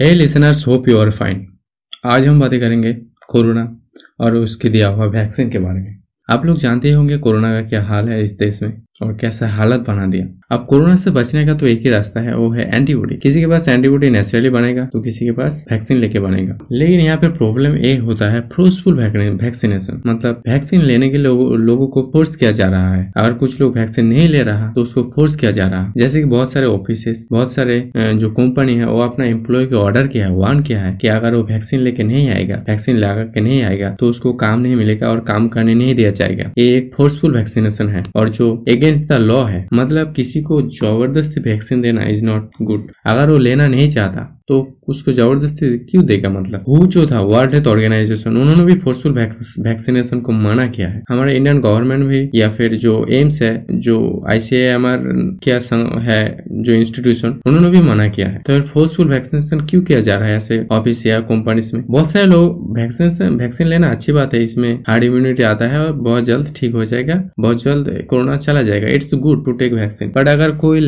Hey listeners hope you are fine आज हम बातें करेंगे कोरोना और उसके दिया हुआ वैक्सीन के बारे में। आप लोग जानते होंगे कोरोना का क्या हाल है इस देश में और कैसा हालत बना दिया। अब कोरोना से बचने का तो एक ही रास्ता है वो है एंटीबॉडी किसी के पास एंटीबॉडी नेचुरली बनेगा तो किसी के पास वैक्सीन लेके बनेगा. लेकिन यहाँ पे प्रॉब्लम ये होता है फोर्सफुल वैक्सीनेशन मतलब वैक्सीन लेने के लोग, लोगों को फोर्स किया जा रहा है. अगर कुछ लोग वैक्सीन नहीं ले रहा तो उसको फोर्स किया जा रहा है. जैसे कि बहुत सारे ऑफ़िस बहुत सारे जो कंपनी है वो अपना एम्प्लॉय को ऑर्डर किया है वार्न किया है कि अगर वो वैक्सीन लेके नहीं आएगा वैक्सीन लगा के नहीं आएगा तो उसको काम नहीं मिलेगा और काम करने नहीं दिया जाएगा. ये एक फोर्सफुल वैक्सीनेशन है. और जो अगेंस्ट द लॉ है मतलब किसी को ज़बरदस्ती वैक्सीन देना इज़ नॉट गुड अगर वो लेना नहीं चाहता तो उसको ज़बरदस्ती क्यों देगा मतलब? हु जो था वर्ल्ड हेल्थ ऑर्गेनाइजेशन उन्होंने भी फोर्सफुल वैक्सीनेशन को मना किया है। हमारे इंडियन गवर्नमेंट भी, या फिर जो एम्स है, जो आईसीएमआर क्या है, जो इंस्टीट्यूशन उन्होंने भी मना किया है। तो फिर फोर्सफुल वैक्सीनेशन क्यों किया जा रहा है ऐसे ऑफ़िस या कंपनीज़ में? बहुत सारे लोग वैक्सीन वैक्सीन लेना अच्छी बात है, इसमें हार्ड इम्यूनिटी आता है और बहुत जल्द ठीक हो जाएगा, बहुत जल्द कोरोना चला जाएगा। It's good to take vaccine but अगर कोई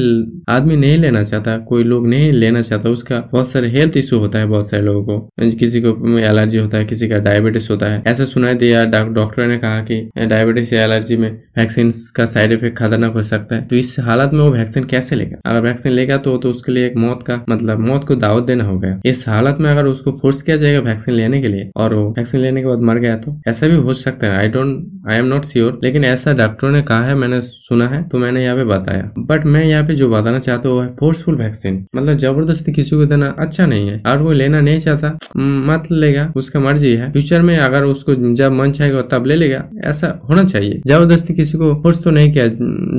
आदमी नहीं लेना चाहता, कोई लोग नहीं लेना चाहता उसका, बहुत सारे हेल्थ इशू होता है बहुत सारे लोगों को। किसी को एलर्जी होता है किसी का डायबिटीज़ होता है। ऐसा सुनाई दिया डॉक्टर ने कहा कि डायबिटीज़ या एलर्जी में वैक्सीन का साइड इफ़ेक्ट खतरनाक हो सकता है। तो इस हालत में वो वैक्सीन कैसे लेगा? अगर वैक्सीन लेगा तो, तो उसके लिए एक मौत का मतलब मौत को दावत देना होगा। इस हालत में अगर उसको फोर्स किया जाएगा वैक्सीन लेने के लिए और वो वैक्सीन लेने के बाद मर गया तो? ऐसा भी हो सकता है। I don't I am not sure लेकिन ऐसा डॉक्टरों ने कहा है मैंने सुना है तो मैंने यहाँ पे बताया। बट मैं यहाँ पे जो बताना चाहता हूँ वो है फोर्सफुल वैक्सीन मतलब ज़बरदस्ती किसी को देना अच्छा नहीं है। और वो लेना नहीं चाहता। मत लेगा, उसका मर्ज़ी है। फ्यूचर में अगर उसको जब मन चाहेगा, तब ले लेगा। ऐसा होना चाहिए। ज़बरदस्ती किसी को फोर्स तो नहीं किया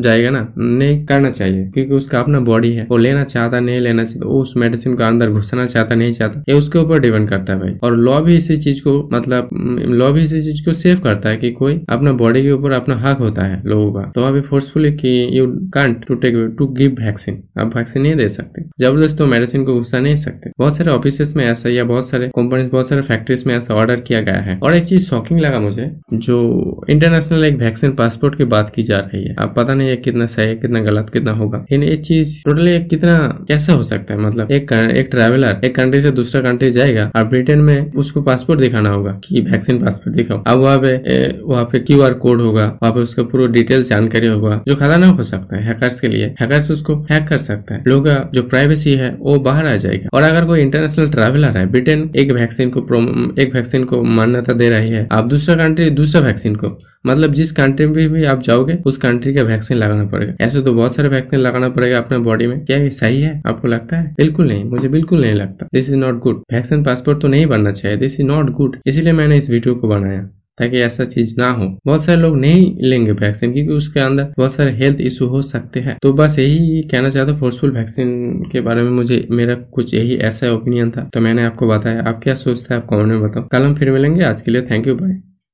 जाएगा ना। नहीं करना चाहिए। क्योंकि उसका अपना बॉडी है। वो लेना चाहता, नहीं लेना चाहता। उस मेडिसिन को अंदर घुसना चाहता, नहीं चाहता। ये उसके ऊपर डिपेंड करता है भाई। और लॉ भी इसी चीज़ को मतलब लॉ भी इसी चीज़ को सेव करता है कि कोई अपना बॉडी के ऊपर अपना हक होता है लोगों का। तो अभी फोर्सफुली कि you can't to take to give vaccine आप वैक्सीन नहीं दे सकते। ज़बरदस्त तो मेडिसिन को घुसा नहीं सकते। बहुत सारे ऑफ़िस में ऐसा या बहुत सारे कंपनी बहुत सारे फैक्ट्रीज में ऐसा ऑर्डर किया गया है। और एक चीज़ शॉकिंग लगा मुझे, जो इंटरनेशनल एक वैक्सीन पासपोर्ट की बात की जा रही है। अब पता नहीं है कितना सही है कितना गलत, कितना होगा। इन ये चीज़ टोटली कितना, कैसा हो सकता है? मतलब एक एक ट्रेवलर एक कंट्री से दूसरा कंट्री जाएगा और ब्रिटेन में उसको पासपोर्ट दिखाना होगा कि वैक्सीन पासपोर्ट दिखाओ। अब वहाँ पे वहाँ पे क्यू आर कोड होगा, वहाँ पे उसका पूरा डिटेल जानकारी होगा, जो खतरनाक हो सकता है। हैकर्स के लिए हैकर्स उसको हैक कर सकता है। लोगों जो प्राइवेसी है, वो बाहर आ जाएगा। और अगर कोई इंटरनेशनल ट्रैवलर है ब्रिटेन एक वैक्सीन को एक वैक्सीन को मान्यता दे रही है, आप दूसरा कंट्री दूसरा वैक्सीन को। मतलब जिस कंट्री में भी आप जाओगे, उस कंट्री का वैक्सीन लगाना पड़ेगा। ऐसे तो बहुत सारे वैक्सीन लगाना पड़ेगा अपने बॉडी में। क्या ये सही है? आपको लगता है? बिल्कुल नहीं। मुझे बिल्कुल नहीं लगता। This is not good vaccine passport तो नहीं बनना चाहिए। दिस इज़ नॉट गुड इसीलिए मैंने इस वीडियो को बनाया। ताकि ऐसा चीज़ ना हो। बहुत सारे लोग नहीं लेंगे वैक्सीन क्योंकि उसके अंदर बहुत सारे हेल्थ इशू हो सकते हैं। तो बस यही कहना चाहता हूँ फोर्सफुल वैक्सीन के बारे में मुझे, मेरा कुछ यही ऐसा ओपिनियन था। तो मैंने आपको बताया। आप क्या सोचते हैं आप कॉमेंट में बताओ। कल हम फिर मिलेंगे। आज के लिए थैंक यू बाय